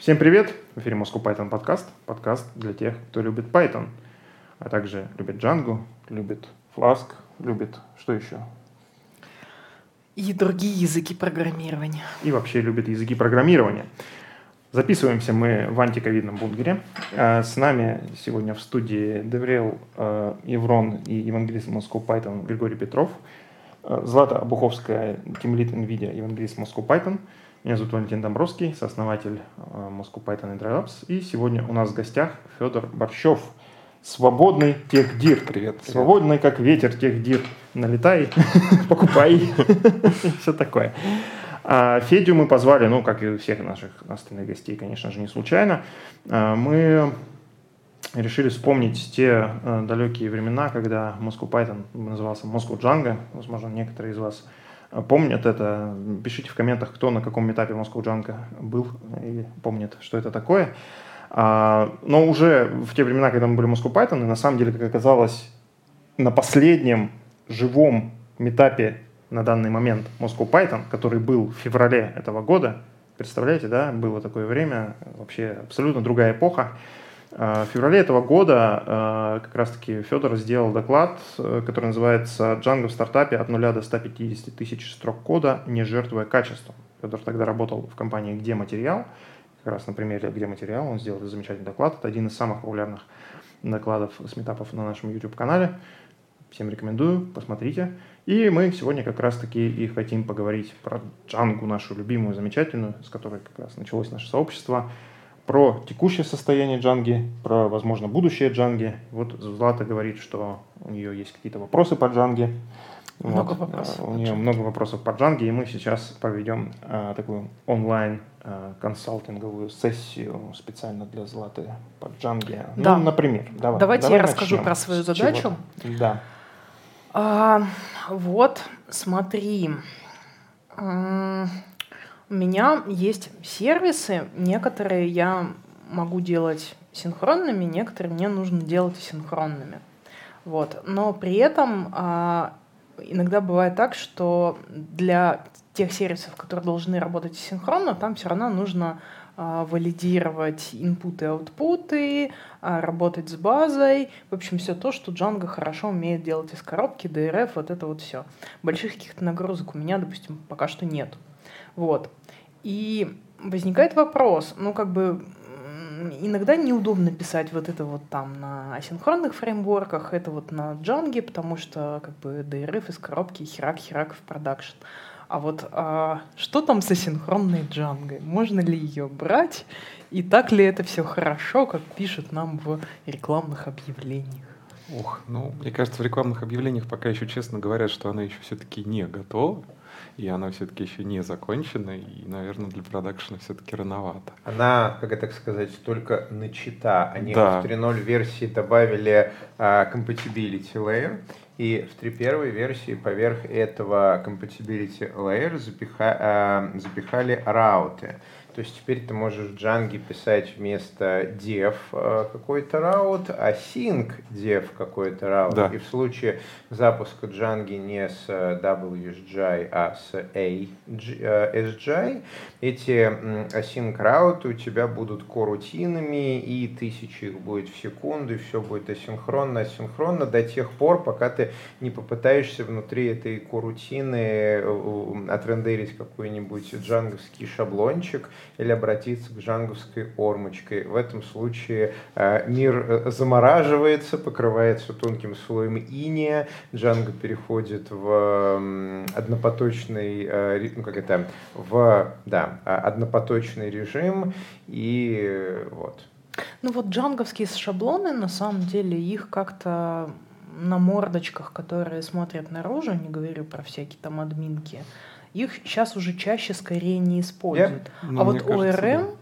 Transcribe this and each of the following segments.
Всем привет! В эфире Moscow Python подкаст. Подкаст для тех, кто любит Python, а также любит Django, любит Flask, любит что еще? И другие языки программирования. И вообще любит языки программирования. Записываемся мы в антиковидном бункере. А, с нами сегодня в студии Деврел Еврон и евангелист Moscow Python Григорий Петров. А, Злата Обуховская, тимлит NVIDIA, евангелист Moscow Python. Меня зовут Валентин Домбровский, сооснователь а, Moscow Python и DryLabs. И сегодня у нас в гостях Федор Борщев, свободный техдир. Привет, привет. Свободный, как ветер, техдир. Налетай, покупай. Все такое. А Федю мы позвали, ну, как и всех наших остальных гостей, конечно же, не случайно. А, мы решили вспомнить те э, далекие времена, когда Moscow Python назывался Moscow Django. Возможно, некоторые из вас э, помнят это. Пишите в комментах, кто на каком этапе Moscow Django был и помнит, что это такое. А, но уже в те времена, когда мы были Moscow Python, и на самом деле, как оказалось, на последнем живом метапе на данный момент Moscow Python, который был в феврале этого года. Представляете, да, было такое время, вообще абсолютно другая эпоха. А, в феврале этого года а, как раз-таки Федор сделал доклад, э, который называется «Django в стартапе от 0 до 150 тысяч строк кода, не жертвуя качеством». Федор тогда работал в компании «Где материал?», как раз на примере «Где материал» он сделал замечательный доклад. Это один из самых популярных докладов с метапов на нашем YouTube-канале. Всем рекомендую, посмотрите. И мы сегодня как раз-таки и хотим поговорить про Джангу, нашу любимую, замечательную, с которой как раз началось наше сообщество, про текущее состояние Джанги, про, возможно, будущее Джанги. Вот Злата говорит, что у нее есть какие-то вопросы по Джанге. Много вот. вопросов. У нее много вопросов по Джанге, и мы сейчас проведем а, такую онлайн а, консалтинговую сессию специально для Златы по Джанге. Да. Ну, например. Давай, Давайте давай я расскажу про свою задачу. Да. А, вот, смотри. У меня есть сервисы, некоторые я могу делать синхронными, некоторые мне нужно делать асинхронными. Вот. Но при этом а, иногда бывает так, что для тех сервисов, которые должны работать синхронно, там все равно нужно а, валидировать инпуты и аутпуты, работать с базой. В общем, все то, что Django хорошо умеет делать из коробки, DRF, вот это вот все. Больших каких-то нагрузок у меня, допустим, пока что нет. Вот. И возникает вопрос, ну, как бы, иногда неудобно писать вот это вот там на асинхронных фреймворках, это вот на Django, потому что, как бы, DRF из коробки херак-херак в продакшн. А вот а, что там с асинхронной Django? Можно ли ее брать? И так ли это все хорошо, как пишут нам в рекламных объявлениях? Ох, ну, мне кажется, в рекламных объявлениях пока еще честно говорят, что она еще все-таки не готова, и она все-таки еще не закончена, и, наверное, для продакшена все-таки рановато. Она, как это сказать, только начата. Они Да. в 3.0 версии добавили а, compatibility layer, и в 3.1 версии поверх этого compatibility layer запиха- а, запихали рауты. То есть теперь ты можешь в Django писать вместо dev а, какой-то раут, а sync dev какой-то раут. Да. И в случае запуска Django не с э, WSGI, а с ASGI, эти м, async рауты у тебя будут корутинами, и тысячи их будет в секунду, и все будет асинхронно, асинхронно до тех пор, пока ты не попытаешься внутри этой корутины э, э, отрендерить какой-нибудь джанговский шаблончик или обратиться к джанговской ормочке. В этом случае э, мир э, замораживается, покрывается тонким слоем иния, Django переходит в однопоточный, э, ну как это, в, да, а, однопоточный режим, и вот. Ну вот джанговские шаблоны, на самом деле, их как-то на мордочках, которые смотрят наружу, не говорю про всякие там админки, их сейчас уже чаще скорее не используют. Ну, а вот кажется, ORM,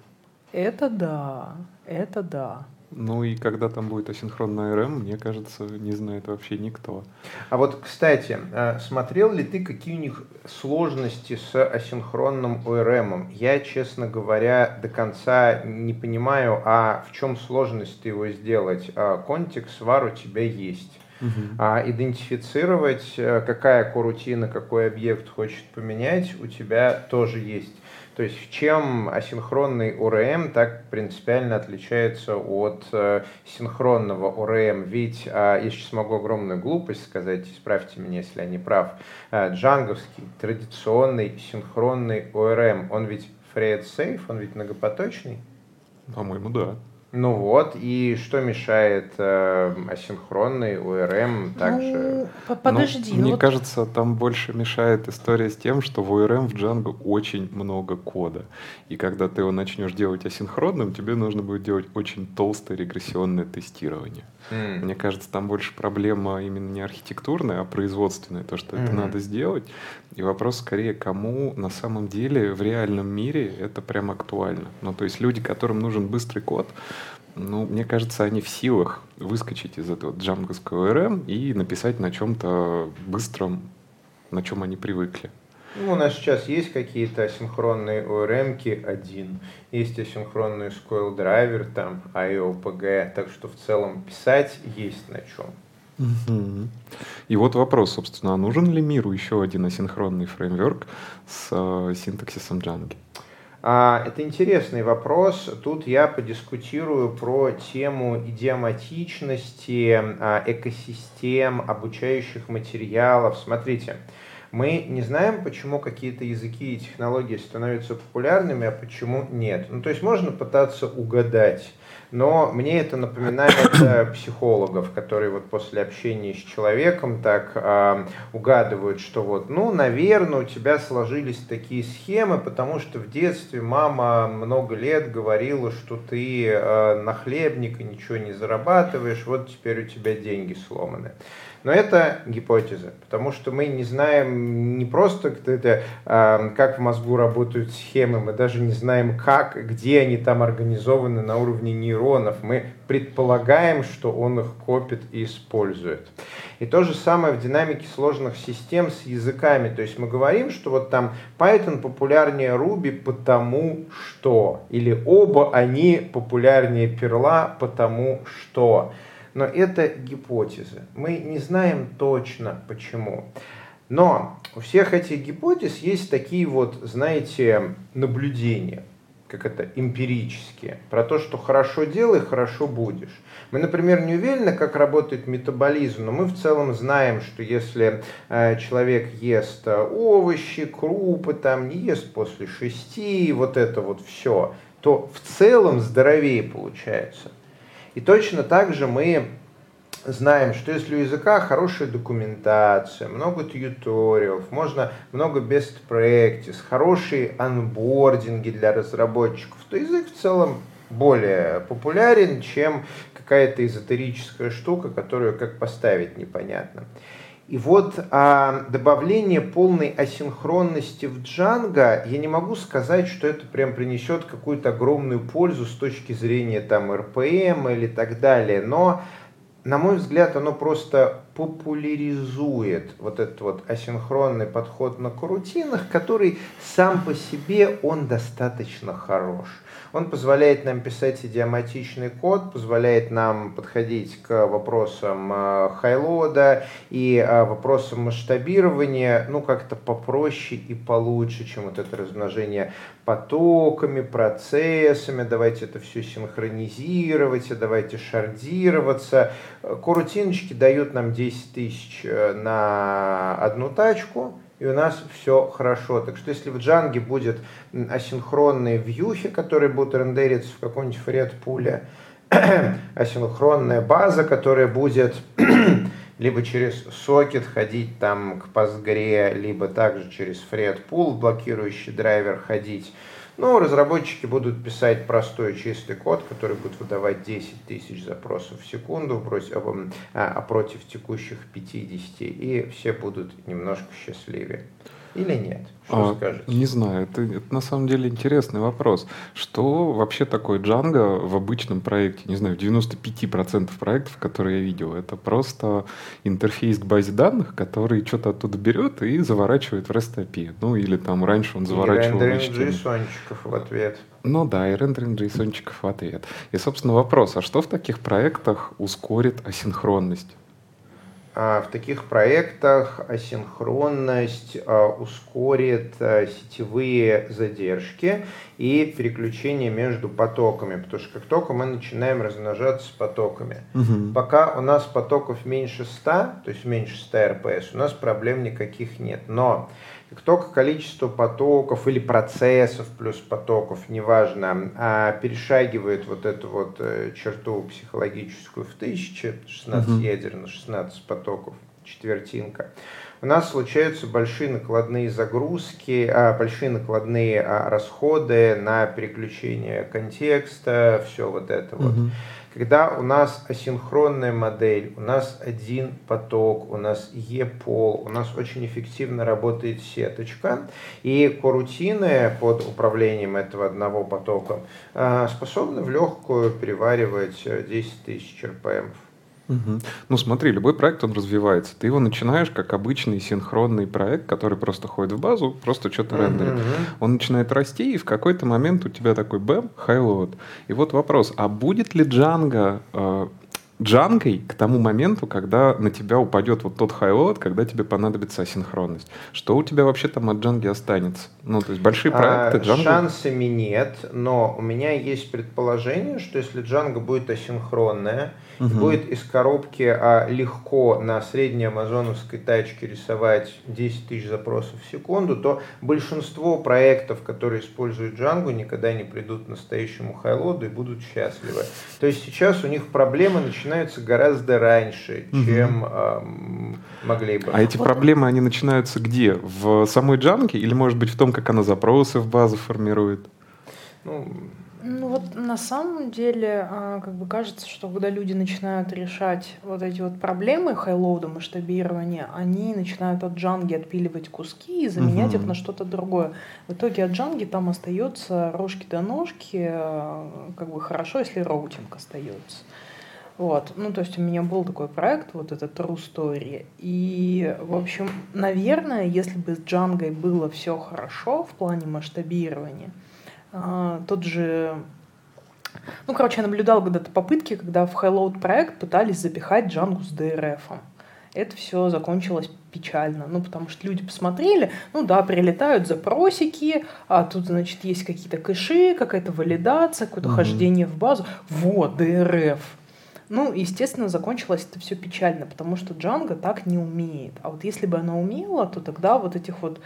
да. это да, это да. Ну и когда там будет асинхронная RM, мне кажется, не знает вообще никто. А вот, кстати, э, смотрел ли ты, какие у них сложности с асинхронным ORM? Я, честно говоря, до конца не понимаю, а в чем сложность его сделать? А, Контекст var у тебя есть. А идентифицировать, э, какая корутина, какой объект хочет поменять, у тебя тоже есть. То есть чем асинхронный ORM так принципиально отличается от э, синхронного ORM? Ведь, э, я сейчас могу огромную глупость сказать, исправьте меня, если я не прав, э, джанговский традиционный синхронный ORM, он ведь safe, он ведь многопоточный? По-моему, да. Ну вот, и что мешает э, асинхронный URM также? Ну, подожди. Ну, ну мне вот кажется, там больше мешает история с тем, что в URM в Django очень много кода. И когда ты его начнешь делать асинхронным, тебе нужно будет делать очень толстое регрессионное тестирование. М. Мне кажется, там больше проблема именно не архитектурная, а производственная, то, что это Мгм. надо сделать. И вопрос скорее, кому на самом деле в реальном мире это прям актуально. Ну, то есть люди, которым нужен быстрый код, ну, мне кажется, они в силах выскочить из этого джанговского РМ и написать на чем-то быстром, на чем они привыкли. Ну, у нас сейчас есть какие-то асинхронные ORM-ки один, есть асинхронный SQL драйвер, там IOPG, так что в целом писать есть на чем. И вот вопрос, собственно, а нужен ли миру еще один асинхронный фреймворк с э, синтаксисом Django? А, Это интересный вопрос. Тут я подискутирую про тему идиоматичности а, экосистем, обучающих материалов. Смотрите, мы не знаем, почему какие-то языки и технологии становятся популярными, а почему нет. Ну, то есть можно пытаться угадать. Но мне это напоминает э, психологов, которые вот после общения с человеком так а, угадывают, что вот, ну, наверное, у тебя сложились такие схемы, потому что в детстве мама много лет говорила, что ты э, нахлебник и ничего не зарабатываешь, вот теперь у тебя деньги сломаны. Но это гипотеза, потому что мы не знаем не просто это, э, как в мозгу работают схемы, мы даже не знаем как, где они там организованы на уровне нейронов. Мы предполагаем, что он их копит и использует. И то же самое в динамике сложных систем с языками. То есть мы говорим, что вот там Python популярнее Ruby потому что, или оба они популярнее Perl потому что. Но это гипотезы. Мы не знаем точно почему. Но у всех этих гипотез есть такие вот, знаете, наблюдения, как это, эмпирические, про то, что хорошо делай, хорошо будешь. Мы, например, не уверены, как работает метаболизм, но мы в целом знаем, что если э, человек ест э, овощи, крупы, там, не ест после шести, вот это вот все, то в целом здоровее получается. И точно так же мы знаем, что если у языка хорошая документация, много тьюториалов, можно много best practice, хорошие анбординги для разработчиков, то язык в целом более популярен, чем какая-то эзотерическая штука, которую как поставить непонятно. И вот а, добавление полной асинхронности в Django, я не могу сказать, что это прям принесет какую-то огромную пользу с точки зрения там RPM или так далее, но на мой взгляд, оно просто популяризует вот этот вот асинхронный подход на корутинах, который сам по себе он достаточно хорош. Он позволяет нам писать идиоматичный код, позволяет нам подходить к вопросам э, хайлода и э, вопросам масштабирования, ну, как-то попроще и получше, чем вот это размножение потоками, процессами, давайте это все синхронизировать, давайте шардироваться. Корутиночки дают нам 10 тысяч э, на одну тачку, и у нас все хорошо. Так что если в Django будет асинхронные вьюхи, которые будут рендериться в каком-нибудь фред-пуле, асинхронная база, которая будет либо через сокет ходить там к Postgre, либо также через FredPool, блокирующий драйвер ходить. Ну, разработчики будут писать простой чистый код, который будет выдавать 10 тысяч запросов в секунду против, а, а против текущих 50, и все будут немножко счастливее. Или нет? Что А, скажете? Не знаю, это, это на самом деле интересный вопрос. Что вообще такое Django в обычном проекте? Не знаю, в 95% проектов, которые я видел, это просто интерфейс к базе данных, который что-то оттуда берет и заворачивает в REST API. Ну или там раньше он И заворачивал в рендеринг. JSON-чиков в ответ. Ну да, и рендеринг JSON-чиков в ответ. И, собственно, вопрос, а что в таких проектах ускорит асинхронность? А, в таких проектах асинхронность а, ускорит а, сетевые задержки и переключение между потоками, потому что как только мы начинаем размножаться потоками, угу. пока у нас потоков меньше 100, то есть меньше 100 РПС, у нас проблем никаких нет. Но как только количество потоков или процессов плюс потоков, неважно, а, перешагивает вот эту вот э, черту психологическую в тысячи, 16 угу. ядер на 16 потоков, четвертинка, у нас случаются большие накладные загрузки, а, большие накладные а, расходы на переключение контекста, все вот это угу. вот. Когда у нас асинхронная модель, у нас один поток, у нас E-пол, у нас очень эффективно работает сеточка, и корутины под управлением этого одного потока а, способны в легкую переваривать 10 тысяч RPM. Угу. Ну смотри, любой проект, он развивается. Ты его начинаешь как обычный синхронный проект, который просто ходит в базу, просто что-то угу. рендерит. Он начинает расти, и в какой-то момент у тебя такой бэм, highload. И вот вопрос, а будет ли Django э, джангой к тому моменту, когда на тебя упадет вот тот highload, когда тебе понадобится асинхронность. Что у тебя вообще там от джанги останется? Ну, то есть большие проекты а, Шансами нет, но у меня есть предположение, что если джанга будет асинхронная, угу. будет из коробки а, легко на средней амазоновской тачке рисовать 10 тысяч запросов в секунду, то большинство проектов, которые используют джангу, никогда не придут к настоящему хайлоду и будут счастливы. То есть сейчас у них проблемы начинаются гораздо раньше, угу. чем могли бы. А эти вот. проблемы, они начинаются где? В самой джанге или, может быть, в том, как она запросы в базу формирует? Ну, ну вот на самом деле, а, как бы кажется, что когда люди начинают решать вот эти вот проблемы хайлоуда, масштабирования, они начинают от джанги отпиливать куски и заменять угу. их на что-то другое. В итоге от джанги там остается рожки да ножки, а, как бы хорошо, если роутинг остается. Вот, ну, то есть у меня был такой проект, вот этот True Story. И, в общем, наверное, если бы с Джангой было все хорошо в плане масштабирования, тот же... Ну, короче, я наблюдал когда-то попытки, когда в Highload проект пытались запихать Django с DRF. Это все закончилось печально, ну, потому что люди посмотрели, ну да, прилетают запросики, а тут, значит, есть какие-то кэши, какая-то валидация, какое-то mm-hmm. хождение в базу. Вот, DRF. Ну, естественно, закончилось это все печально, потому что Django так не умеет. А вот если бы она умела, то тогда вот этих вот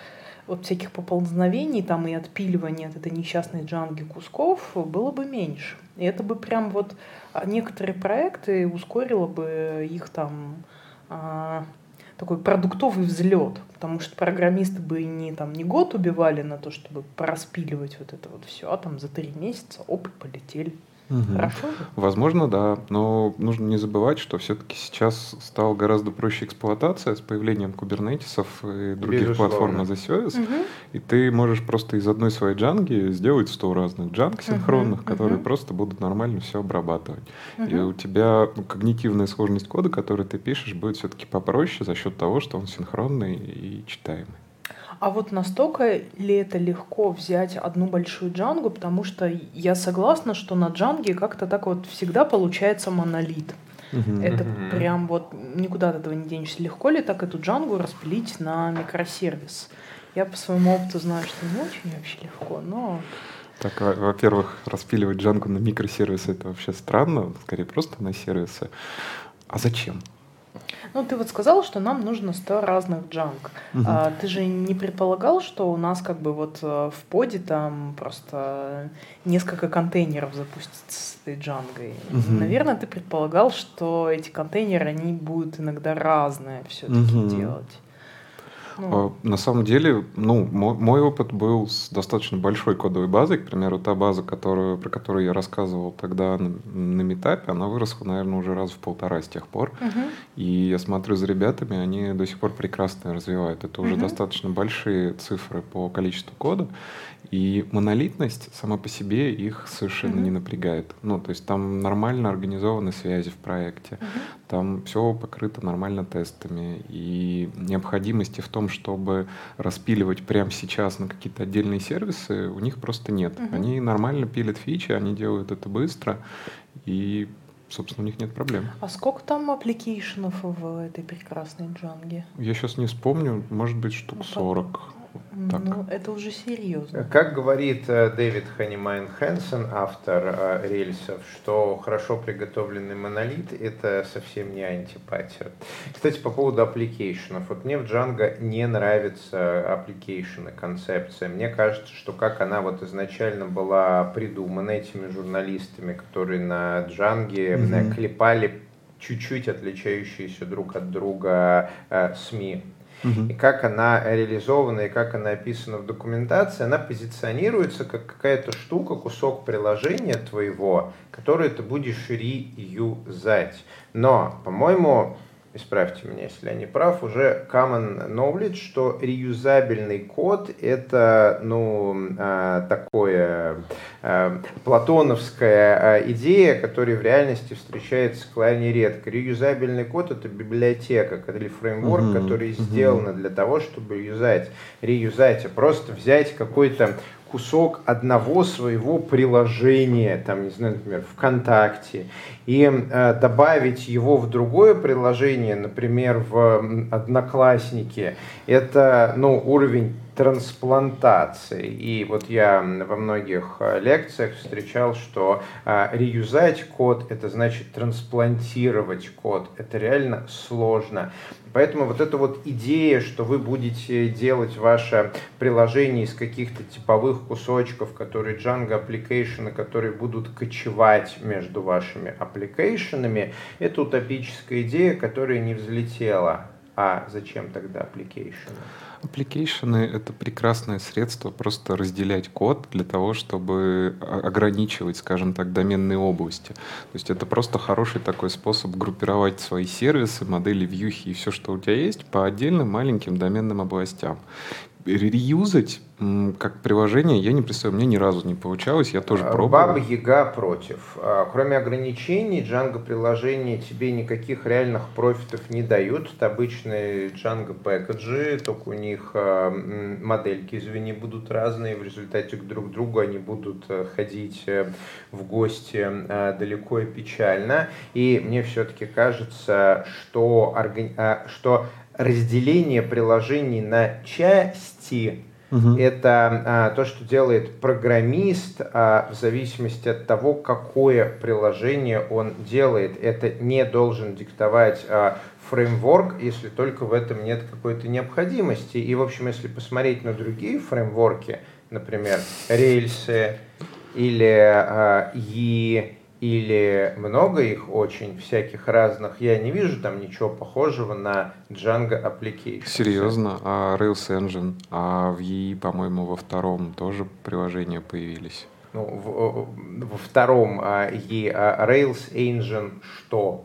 вот всяких поползновений там и отпиливания от этой несчастной джанги кусков было бы меньше. И это бы прям вот а, некоторые проекты ускорило бы их там а, такой продуктовый взлет, потому что программисты бы не там не год убивали на то, чтобы пораспиливать вот это вот все, а там за три месяца оп, полетели. Угу. Хорошо Возможно, да. Но нужно не забывать, что все-таки сейчас стало гораздо проще эксплуатация с появлением кубернетисов и других Безусловно. платформ as a service. Угу. И ты можешь просто из одной своей джанги сделать 100 разных джанг синхронных, угу. которые угу. просто будут нормально все обрабатывать. Угу. И у тебя ну, когнитивная сложность кода, который ты пишешь, будет все-таки попроще за счет того, что он синхронный и читаемый. А вот настолько ли это легко взять одну большую джангу, потому что я согласна, что на джанге как-то так вот всегда получается монолит. Угу. Это угу. прям вот никуда от этого не денешься. Легко ли так эту джангу распилить на микросервис? Я по своему опыту знаю, что не очень вообще легко, но... Так, во-первых, распиливать джангу на микросервисы это вообще странно, скорее просто на сервисы. А зачем? Ну, ты вот сказал, что нам нужно 100 разных джанг. Угу. А, ты же не предполагал, что у нас как бы вот э, в поде там просто несколько контейнеров запустится с этой джангой. Угу. Наверное, ты предполагал, что эти контейнеры, они будут иногда разные все-таки угу. делать. Ну. А, на самом деле, ну, мой, мой опыт был с достаточно большой кодовой базой. К примеру, та база, которую, про которую я рассказывал тогда на, на метапе, она выросла, наверное, уже раз в полтора с тех пор. Угу. И я смотрю за ребятами, они до сих пор прекрасно развивают. Это уже угу. достаточно большие цифры по количеству кода. И монолитность сама по себе их совершенно mm-hmm. не напрягает. Ну, то есть там нормально организованы связи в проекте, mm-hmm. там все покрыто нормально тестами. И необходимости в том, чтобы распиливать прямо сейчас на какие-то отдельные сервисы, у них просто нет. Mm-hmm. Они нормально пилят фичи, они делают это быстро. И собственно, у них нет проблем. А сколько там application ов в этой прекрасной джанге? Я сейчас не вспомню, может быть, штук Ну, 40. Так. Ну, это уже серьезно. Как говорит э, Дэвид Хайнемайер Ханссон, автор э, рельсов, что хорошо приготовленный монолит – это совсем не антипаттерн. Кстати, по поводу application ов. Вот мне в Django не нравится application ы, концепция. Мне кажется, что как она вот изначально была придумана этими журналистами, которые на Django Мгм. клепали чуть-чуть отличающиеся друг от друга э, СМИ Мгм. и как она реализована, и как она описана в документации, она позиционируется как какая-то штука, кусок приложения твоего, который ты будешь реюзать. Но, по-моему, исправьте меня, если я не прав, уже common knowledge, что реюзабельный код это, ну, а, такое а, платоновская а, идея, которая в реальности встречается крайне редко. Реюзабельный код это библиотека или фреймворк, Мгм, который мгм. сделан для того, чтобы юзать, реюзать, а просто взять какой-то кусок одного своего приложения, там, не знаю, например, ВКонтакте, и э, добавить его в другое приложение, например, в Одноклассники, это, ну, уровень трансплантации. И вот я во многих э, лекциях встречал, что э, реюзать код, это значит трансплантировать код. Это реально сложно. Поэтому вот эта вот идея, что вы будете делать ваше приложение из каких-то типовых кусочков, которые Django application, которые будут кочевать между вашими application ами, это утопическая идея, которая не взлетела. А зачем тогда application? Application ы — это прекрасное средство просто разделять код для того, чтобы о- ограничивать, скажем так, доменные области. То есть это просто хороший такой способ группировать свои сервисы, модели, вьюхи и все, что у тебя есть, по отдельным маленьким доменным областям. Реюзать как приложение я не представляю, мне ни разу не получалось, я тоже А, пробовал. Баба Яга против. А, Кроме ограничений, Django приложения тебе никаких реальных профитов не дают. Это обычные Django пэкэджи, только у них а, модельки, извини, будут разные. В результате друг к другу они будут э, ходить э, в гости э, далеко и печально. И мне все-таки кажется, что, органи- что разделение приложений на части Мгм. это а, то, что делает программист а, в зависимости от того, какое приложение он делает. Это не должен диктовать а, фреймворк, если только в этом нет какой-то необходимости. И, в общем, если посмотреть на другие фреймворки, например, рельсы или а, И, или много их очень всяких разных, я не вижу там ничего похожего на Django Application. Серьезно? А Rails Engine, а в EE, по-моему, во втором тоже приложения появились. Ну, в- во втором а, и а, Rails Engine что?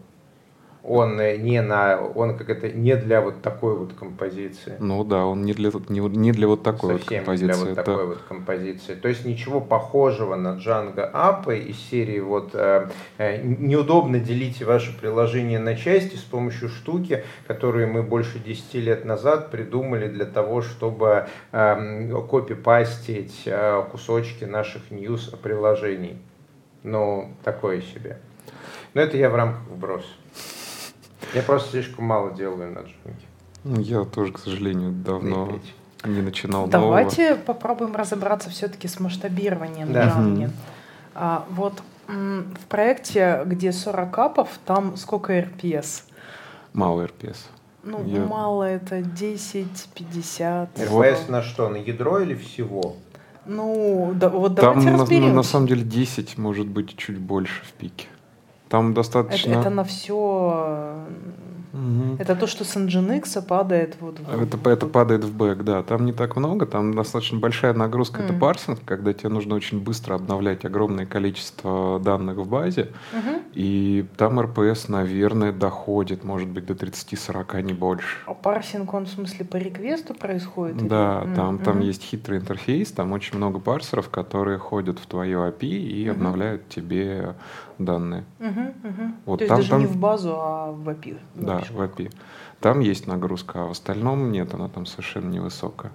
Он э, не на, он как это не для вот такой вот композиции. Ну да, он не для, не, не для вот такой вот Совсем не композиции. для вот Это- такой вот композиции. То есть ничего похожего на Django App из серии вот э, э, неудобно делите ваше приложение на части с помощью штуки, которые мы больше 10 лет назад придумали для того, чтобы э, копипастить э, кусочки наших news приложений. Ну, такое себе. Но это я в рамках вброс. Я просто слишком мало делаю на Django. Ну, я тоже, к сожалению, давно не начинал нового. Давайте попробуем разобраться все-таки с масштабированием Да. Django. Мгм. А, вот м, в проекте, где 40 апов, там сколько RPS? Мало RPS. Ну, Я- мало это 10, 50. РПС на что? На ядро или всего? Ну, да, вот Там давайте разберемся. на- на самом деле 10, может быть, чуть больше в пике. Там это, достаточно... это на все. Мгм. Это то, что с Nginx падает вот в- Это, это падает в бэк, да. Там не так много, там достаточно большая нагрузка. Это Мгм. парсинг, когда тебе нужно очень быстро обновлять огромное количество данных в базе. Мгм. И там РПС, наверное, доходит, может быть, до 30-40, не больше. А парсинг, он в смысле по реквесту происходит? или- Да, М, там, там мгм. есть хитрый интерфейс, там очень много парсеров, которые ходят в твою API и Мгм. обновляют тебе данные. Мгм, мгм. Вот То есть там- даже там- не в базу, а в API. Да, в API. Там есть нагрузка, а в остальном нет, она там совершенно невысокая.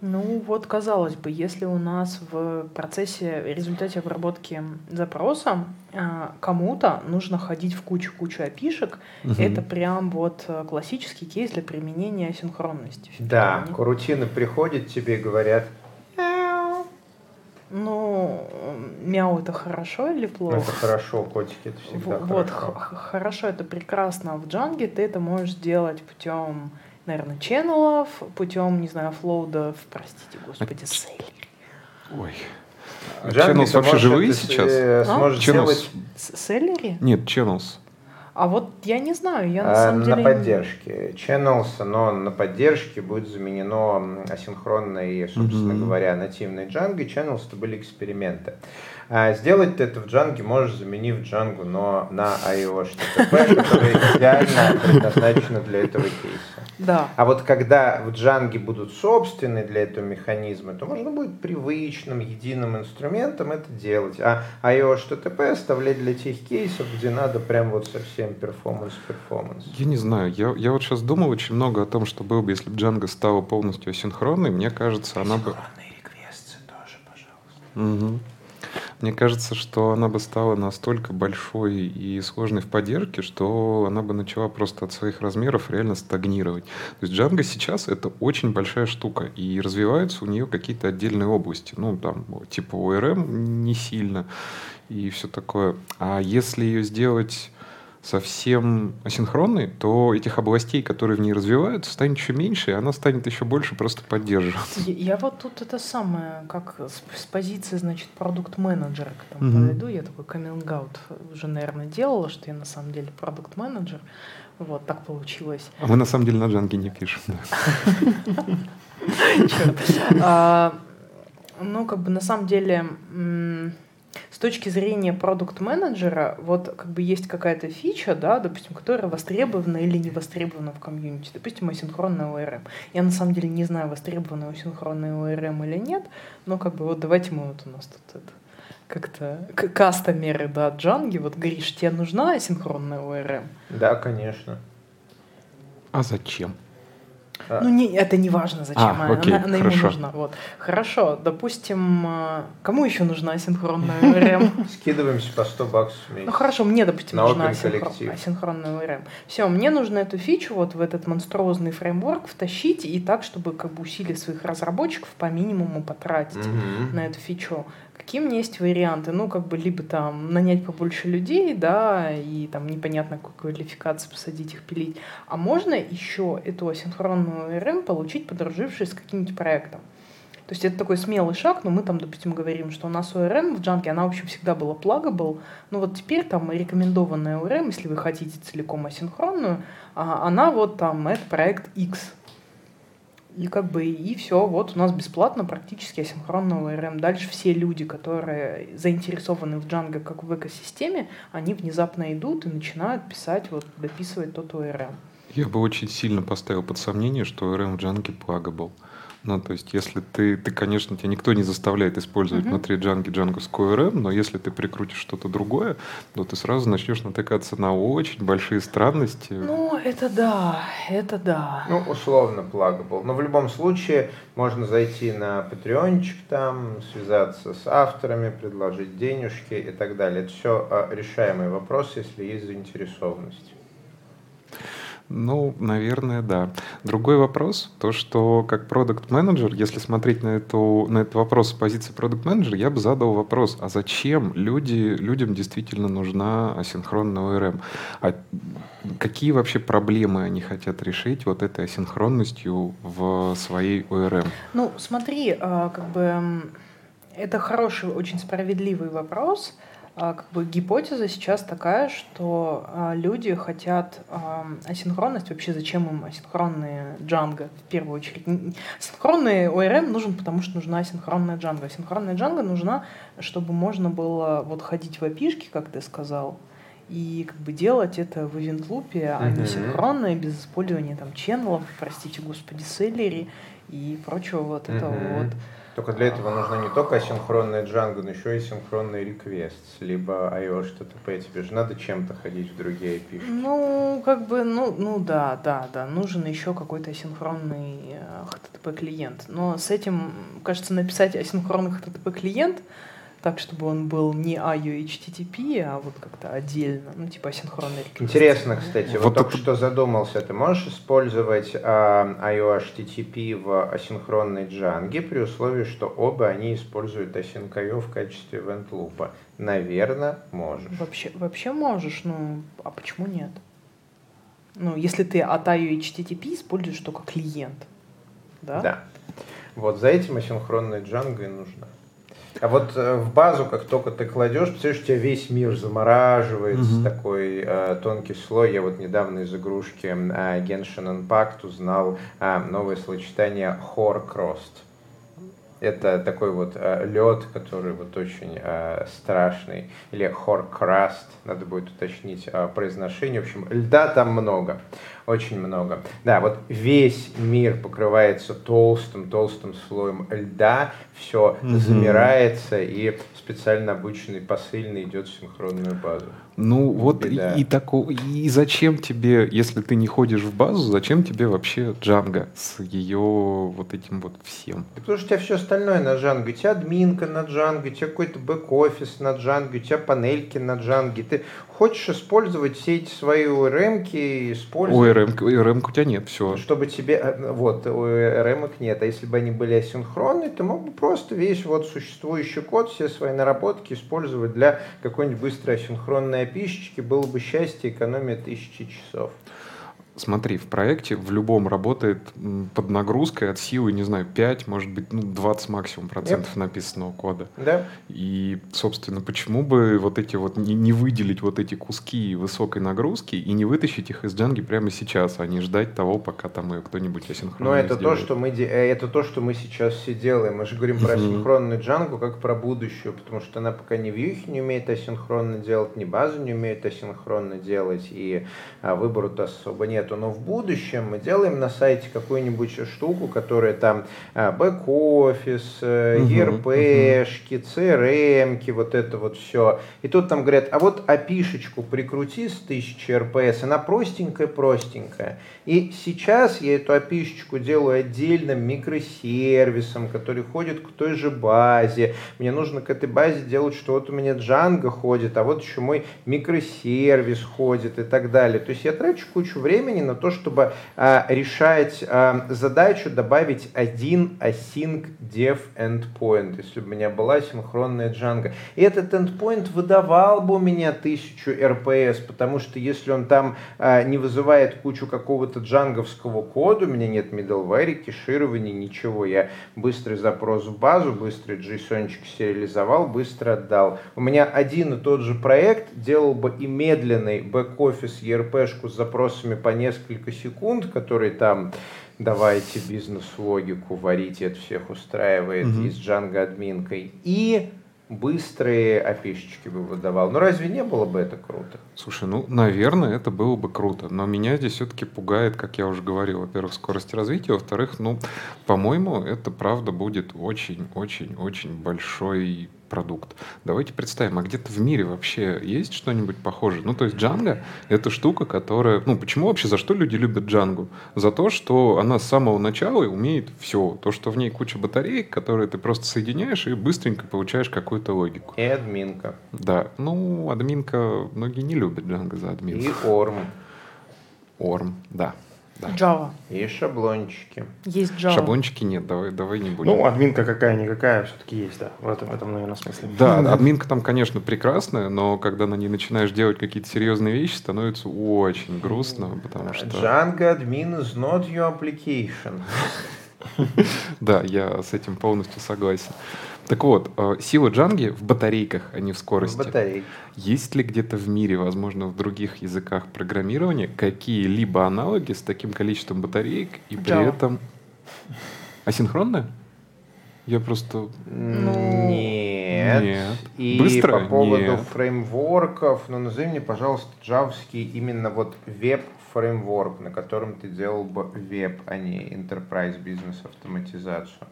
Ну вот, казалось бы, если у нас в процессе, в результате обработки запроса а, кому-то нужно ходить в кучу-кучу опишек, угу. это прям вот э, классический кейс для применения синхронности. Да, курутины приходят тебе и говорят, ну, мяу это хорошо или плохо? Это хорошо, котики это всегда вот, хорошо. хорошо, это прекрасно. В Джанге ты это можешь сделать путем наверное, ченнелов, путем, не знаю, флоудов, простите, господи, селлери. Ой. А Channels вообще живые сейчас? Э, сможет а? сделать... Селлери? Нет, Channels. А вот я не знаю, я на а, самом деле... На поддержке. Channels, но на поддержке будет заменено асинхронной, собственно mm-hmm. говоря, нативной Django. Channels это были эксперименты. А сделать ты это в Django можешь, заменив Django, но на aiohttp, которая идеально предназначена для этого кейса. Да. А вот когда в Django будут собственные для этого механизмы, то можно будет привычным, единым инструментом это делать. А aiohttp оставлять для тех кейсов, где надо прям вот совсем performance-performance. Я не знаю, я, я вот сейчас думал очень много о том, что было бы, если бы Django стала полностью асинхронной, мне кажется, она бы... Асинхронные реквесты тоже, пожалуйста. Угу. Мне кажется, что она бы стала настолько большой и сложной в поддержке, что она бы начала просто от своих размеров реально стагнировать. То есть Django сейчас это очень большая штука, и развиваются у нее какие-то отдельные области. Ну, там, типа ORM не сильно и все такое. А если ее сделать совсем асинхронной, то этих областей, которые в ней развиваются, станет еще меньше, и она станет еще больше просто поддерживаться. Я, я вот тут это самое, как с, с позиции, значит, продукт-менеджера к тому mm-hmm. подойду, я такой каминг-аут уже, наверное, делала, что я на самом деле продукт-менеджер. Вот, так получилось. А мы на самом деле на джанге не пишем. А, ну, как бы на самом деле с точки зрения продукт-менеджера, вот как бы есть какая-то фича, да, допустим, которая востребована или не востребована в комьюнити, допустим, асинхронная ORM. Я на самом деле не знаю, востребована асинхронная ORM или нет, но как бы вот давайте мы вот у нас тут это как-то кастомеры, да, джанги. Вот, Гриш, тебе нужна асинхронная ORM? Да, конечно. А зачем? А. Ну, не, это не важно, зачем а, она, окей, она, ему нужна. Вот. Хорошо, допустим, а, кому еще нужна асинхронная ORM? Скидываемся по 100 баксов в месяц. Ну хорошо, мне, допустим, На нужна асинхрон, асинхронная ORM. Все, мне нужно эту фичу вот в этот монструозный фреймворк втащить и так, чтобы как бы усилить своих разработчиков по минимуму потратить угу. на эту фичу. Какие у меня есть варианты? Ну, как бы либо там нанять побольше людей, да, и там непонятно какой квалификации посадить их пилить. А можно еще эту асинхронную ORM получить, подружившись с каким-нибудь проектом. То есть это такой смелый шаг, но мы там, допустим, говорим, что у нас ORM в Django, она, в общем, всегда была плагабл, но вот теперь там рекомендованная ORM, если вы хотите целиком асинхронную, а, она вот там, это проект X, и как бы и все, вот у нас бесплатно практически асинхронного РМ. Дальше все люди, которые заинтересованы в Django как в экосистеме, они внезапно идут и начинают писать, вот дописывать тот ORM. Я бы очень сильно поставил под сомнение, что ORM в Django плагабл. Ну, то есть, если ты, ты, конечно, тебя никто не заставляет использовать uh-huh. внутри Django джанговскую RM, но если ты прикрутишь что-то другое, то ты сразу начнешь натыкаться на очень большие странности. Ну, это да, это да. Ну, условно плагабл. Но в любом случае можно зайти на Patreonчик там, связаться с авторами, предложить денежки и так далее. Это все а, решаемый вопрос, если есть заинтересованность. Ну, наверное, да. Другой вопрос, то, что как продукт менеджер если смотреть на, эту, на этот вопрос с позиции продукт менеджера я бы задал вопрос, а зачем люди, людям действительно нужна асинхронная ORM? А какие вообще проблемы они хотят решить вот этой асинхронностью в своей ORM? Ну, смотри, а, как бы это хороший, очень справедливый вопрос. А, как бы гипотеза сейчас такая, что а, люди хотят асинхронность. Вообще, зачем им асинхронные Django в первую очередь? Асинхронный ORM нужен, потому что нужна асинхронная Django. Асинхронная Django нужна, чтобы можно было вот ходить в опишки, как ты сказал, и как бы делать это в ивент-лупе, uh-huh. а не синхронно, без использования там ченнелов, простите господи, селлери и прочего вот uh-huh. этого вот. Только для этого нужна не только асинхронная Django, но еще и синхронный request, либо IO HTTP. Тебе же надо чем-то ходить в другие IP. Ну, как бы, ну, ну да, да, да. Нужен еще какой-то асинхронный э, HTTP клиент. Но с этим, кажется, написать асинхронный HTTP клиент — так, чтобы он был не IO HTTP, а вот как-то отдельно, ну, типа асинхронный реквест. Интересно, кстати, вот, вот только это... что задумался, ты можешь использовать э, IO HTTP в асинхронной джанге при условии, что оба они используют async.io в качестве loop? Наверное, можешь. Вообще, вообще можешь, ну, а почему нет? Ну, если ты от IO HTTP используешь только клиент, да? Да. Вот за этим асинхронная джанга и нужна. А вот э, в базу, как только ты кладешь, представляешь, у тебя весь мир замораживается, угу. такой э, тонкий слой. Я вот недавно из игрушки э, Genshin Impact узнал э, новое сочетание Horcrossed. Это такой вот э, лед, который вот очень э, страшный. Или Horcrust, надо будет уточнить э, произношение. В общем, льда там много очень много. Да, вот весь мир покрывается толстым-толстым слоем льда, все mm-hmm. замирается, и специально обученный посыльный идет в синхронную базу. Ну вот и, и, тако, и зачем тебе, если ты не ходишь в базу, зачем тебе вообще Джанга с ее вот этим вот всем? Потому что у тебя все остальное на Джанго. У тебя админка на Джанго, у тебя какой-то бэк-офис на Джанго, у тебя панельки на Джанго. Ты хочешь использовать все эти свои ORM-ки, использовать... ORM, ORM у тебя нет, все. Чтобы тебе... Э, вот, ORM нет. А если бы они были асинхронные, ты мог бы просто весь вот существующий код, все свои наработки использовать для какой-нибудь быстрой асинхронной подписчики, было бы счастье, экономия тысячи часов. Смотри, в проекте в любом работает под нагрузкой от силы, не знаю, 5, может быть, ну, 20 максимум процентов yep. написанного кода. Да. И, собственно, почему бы вот эти вот, не, не выделить вот эти куски высокой нагрузки и не вытащить их из джанги прямо сейчас, а не ждать того, пока там ее кто-нибудь асинхронно Но это сделает. то, что мы, э, это то, что мы сейчас все делаем. Мы же говорим про асинхронную джангу как про будущую, потому что она пока не вьюхи не умеет асинхронно делать, ни базу не умеет асинхронно делать, и а, выбора-то особо нет нету, но в будущем мы делаем на сайте какую-нибудь штуку, которая там а, бэк-офис, ERP-шки, CRM-ки, вот это вот все. И тут там говорят, а вот опишечку прикрути с 1000 RPS, она простенькая-простенькая. И сейчас я эту опишечку делаю отдельным микросервисом, который ходит к той же базе. Мне нужно к этой базе делать, что вот у меня Django ходит, а вот еще мой микросервис ходит и так далее. То есть я трачу кучу времени времени на то, чтобы а, решать а, задачу добавить один async dev endpoint, если бы у меня была синхронная Django. И этот endpoint выдавал бы у меня 1000 RPS, потому что если он там а, не вызывает кучу какого-то джанговского кода, у меня нет middleware, кеширования, ничего. Я быстрый запрос в базу, быстрый JSON сериализовал, быстро отдал. У меня один и тот же проект делал бы и медленный бэк-офис ERP-шку с запросами по несколько секунд, который там давайте бизнес-логику варить, это всех устраивает угу. и с Django админкой, и быстрые опишечки бы выдавал. Ну разве не было бы это круто? Слушай, ну, наверное, это было бы круто. Но меня здесь все-таки пугает, как я уже говорил, во-первых, скорость развития, во-вторых, ну, по-моему, это правда будет очень-очень-очень большой продукт. Давайте представим, а где-то в мире вообще есть что-нибудь похожее? Ну, то есть Django — это штука, которая... Ну, почему вообще, за что люди любят Django? За то, что она с самого начала умеет все. То, что в ней куча батареек, которые ты просто соединяешь и быстренько получаешь какую-то логику. И админка. Да. Ну, админка... Многие не любят Django за админку. И Орм. Орм, да. Да. Java. И шаблончики. Есть Java. Шаблончики нет, давай, давай не будем. Ну, админка какая-никакая все-таки есть, да. В этом, в этом, наверное, смысле. Да, админка там, конечно, прекрасная, но когда на ней начинаешь делать какие-то серьезные вещи, становится очень грустно, потому что... Django admin is not your application. Да, я с этим полностью согласен. Так вот, э, сила джанги в батарейках, а не в скорости. В батарейках. Есть ли где-то в мире, возможно, в других языках программирования какие-либо аналоги с таким количеством батареек и при Java. этом асинхронные? Я просто... Нет. Нет. И Быстро? по поводу Нет. фреймворков, ну назови мне, пожалуйста, джавский именно вот веб фреймворк, на котором ты делал бы веб, а не enterprise бизнес автоматизацию.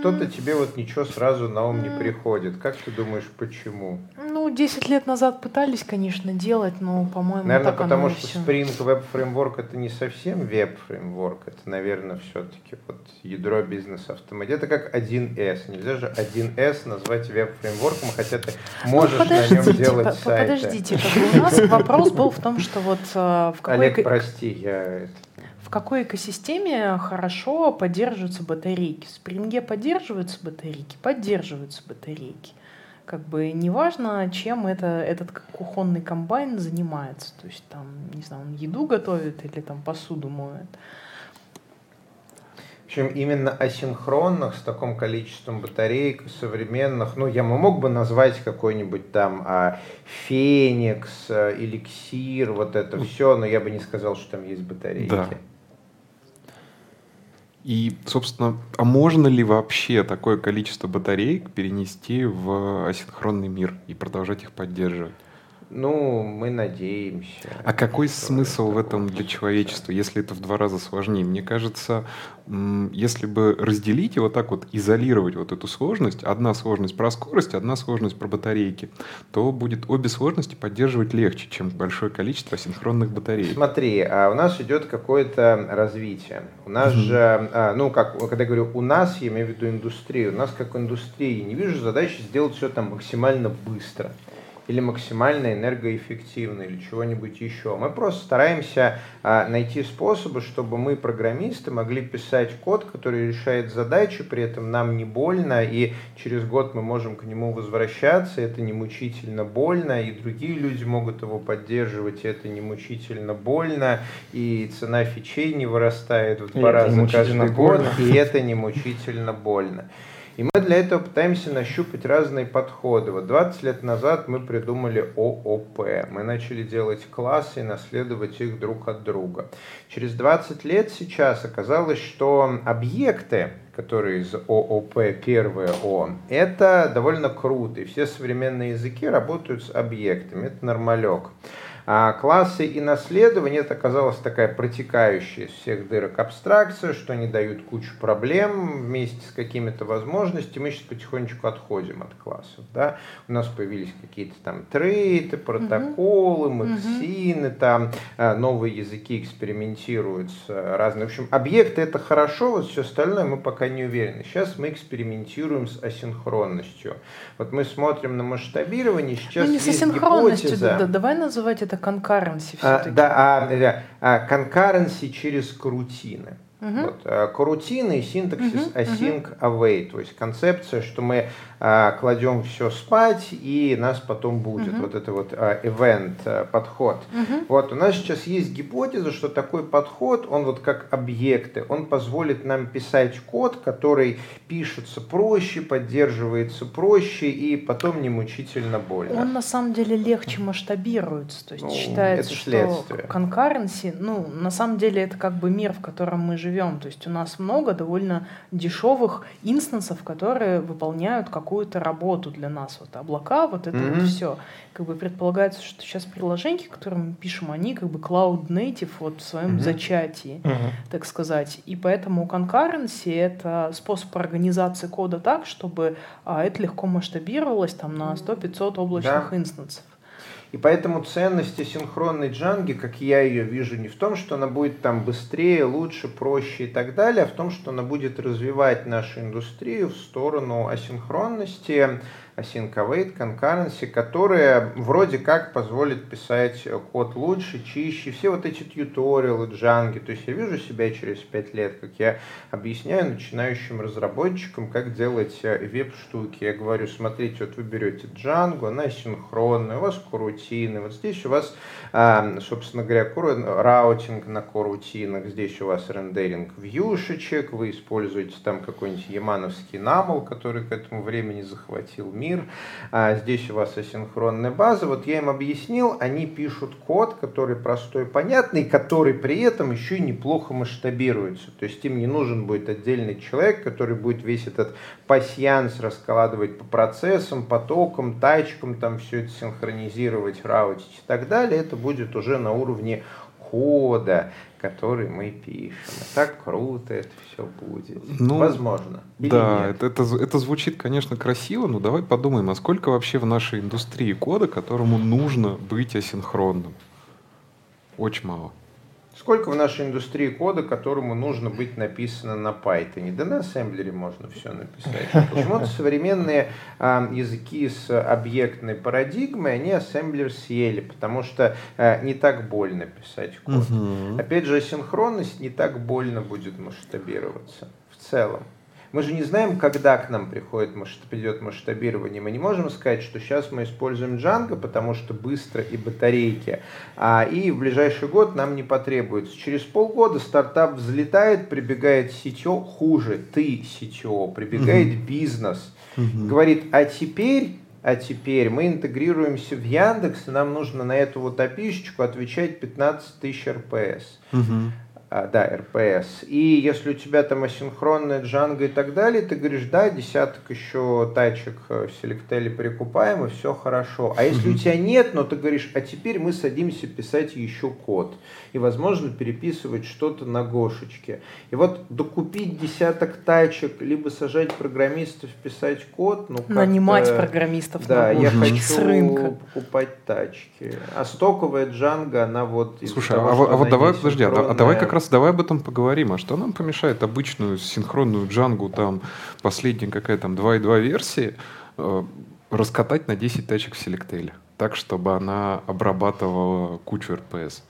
Что-то тебе вот ничего сразу на ум не приходит. Как ты думаешь, почему? Ну, 10 лет назад пытались, конечно, делать, но, по-моему, Наверное, потому что всё. Spring Web Framework это не совсем веб-фреймворк, это, наверное, все-таки вот ядро бизнес-автоматики. Это как 1С. Нельзя же 1С назвать веб-фреймворком, хотя ты можешь Ну, на нем подождите, делать по- сайты. подождите, как у нас вопрос был в том, что вот э, в какой, Олег, прости, я... это- в какой экосистеме хорошо поддерживаются батарейки. В спринге поддерживаются батарейки, поддерживаются батарейки. Как бы неважно, чем это, этот кухонный комбайн занимается. То есть там, не знаю, он еду готовит или там посуду моет. В общем, именно асинхронных с таким количеством батареек современных, ну, я мог бы назвать какой-нибудь там а, Феникс, а, Эликсир, вот это все, но я бы не сказал, что там есть батарейки. Да. И, собственно, а можно ли вообще такое количество батареек перенести в асинхронный мир и продолжать их поддерживать? Ну, мы надеемся. А какой смысл в это этом для человечества, если это в два раза сложнее? Мне кажется, если бы разделить и вот так вот изолировать вот эту сложность, одна сложность про скорость, одна сложность про батарейки, то будет обе сложности поддерживать легче, чем большое количество асинхронных батареек. Смотри, а у нас идет какое-то развитие. У нас Мгм. же, а, ну, как, когда я говорю у нас, я имею в виду индустрию. У нас как индустрии не вижу задачи сделать все там максимально быстро или максимально энергоэффективно или чего-нибудь еще. Мы просто стараемся а, найти способы, чтобы мы, программисты, могли писать код, который решает задачи, при этом нам не больно, и через год мы можем к нему возвращаться, это не мучительно больно, и другие люди могут его поддерживать, и это не мучительно больно, и цена фичей не вырастает в И два не раза каждый год, больно. и это не мучительно больно. И мы для этого пытаемся нащупать разные подходы. Вот 20 лет назад мы придумали ООП. Мы начали делать классы и наследовать их друг от друга. Через 20 лет сейчас оказалось, что объекты, которые из ООП первое О, это довольно круто. И все современные языки работают с объектами. Это нормалек. А классы и наследование это оказалась такая протекающая из всех дырок абстракция, что они дают кучу проблем вместе с какими-то возможностями. Мы сейчас потихонечку отходим от классов. Да? У нас появились какие-то там трейты, протоколы, максины, там а, новые языки экспериментируют с разными. В общем, объекты это хорошо, вот все остальное мы пока не уверены. Сейчас мы экспериментируем с асинхронностью. Вот мы смотрим на масштабирование, сейчас ну, не с есть асинхронностью, гипотеза. да, да, давай называть это concurrency А, да, а, э, а, concurrency через корутины. Мгм. Вот, а, корутины и синтаксис Мгм, async await, то есть концепция, что мы а, кладем все спать и нас потом будет. Мгм. Вот это вот а, event а, подход. Мгм. Вот у нас сейчас есть гипотеза, что такой подход, он вот как объекты, он позволит нам писать код, который пишется проще, поддерживается проще и потом не мучительно больно. Он на самом деле легче масштабируется. То есть Ну, считается, это что concurrency, ну, на самом деле это как бы мир, в котором мы живем. То есть у нас много довольно дешевых инстансов, которые выполняют какую-то работу для нас. Вот облака, вот это Мгм. вот все. Как бы предполагается, что сейчас приложения, которые мы пишем, они как бы cloud native вот в своем Мгм. зачатии так сказать. И поэтому concurrency — это способ организации кода так, чтобы а, это легко масштабировалось там, на 100-500 облачных Да. инстансов. И поэтому ценность асинхронной джанги, как я ее вижу, не в том, что она будет там быстрее, лучше, проще и так далее, а в том, что она будет развивать нашу индустрию в сторону асинхронности, async await, concurrency, которая вроде как позволит писать код лучше, чище. Все вот эти tutorial ы, джанги. То есть я вижу себя через пять лет, как я объясняю начинающим разработчикам, как делать э, веб-штуки. Я говорю, смотрите, вот вы берете джангу, она синхронная, у вас корутины, вот здесь у вас, а, собственно говоря, routing на корутинах, здесь у вас рендеринг вьюшечек, вы используете там какой-нибудь ямановский намол, который к этому времени захватил мир, а здесь у вас асинхронная база. Вот я им объяснил, они пишут код, который простой, понятный, который при этом еще и неплохо масштабируется. То есть им не нужен будет отдельный человек, который будет весь этот пасьянс раскладывать по процессам, потокам, тачкам, там все это синхронизировать, раутить и так далее. Это будет уже на уровне кода, который мы пишем. И так круто это все будет. Ну, Возможно. Или да, нет? это, это, это звучит, конечно, красиво, но давай подумаем, а сколько вообще в нашей индустрии кода, которому нужно быть асинхронным? Очень мало. Сколько в нашей индустрии кода, которому нужно быть написано на Python? Да на ассемблере можно все написать. Почему-то современные а, языки с объектной парадигмой, они ассемблер съели, потому что а, не так больно писать код. Опять же, асинхронность не так больно будет масштабироваться в целом. Мы же не знаем, когда к нам приходит, придет масштабирование. Мы не можем сказать, что сейчас мы используем Django, потому что быстро и батарейки, а, и в ближайший год нам не потребуется. Через полгода стартап взлетает, прибегает CTO, хуже, ты CTO, прибегает бизнес, говорит, а теперь а теперь мы интегрируемся в Яндекс, и нам нужно на эту вот опишечку отвечать 15 тысяч РПС. А, да, РПС. И если у тебя там асинхронная Django и так далее, ты говоришь, да, десяток еще тачек в Selectel прикупаем, и все хорошо. А если у тебя нет, но ты говоришь, а теперь мы садимся писать еще код. И, возможно, переписывать что-то на Гошечке. И вот докупить десяток тачек, либо сажать программистов писать код, ну как Нанимать программистов Да, на я хочу с рынка. покупать тачки. А стоковая Django, она вот... Слушай, того, а, а вот давай, подожди, а, а давай как раз давай об этом поговорим. А что нам помешает обычную синхронную джангу, там, последняя какая там 2.2 версии, э, раскатать на 10 тачек в селектеле? Так, чтобы она обрабатывала кучу РПС.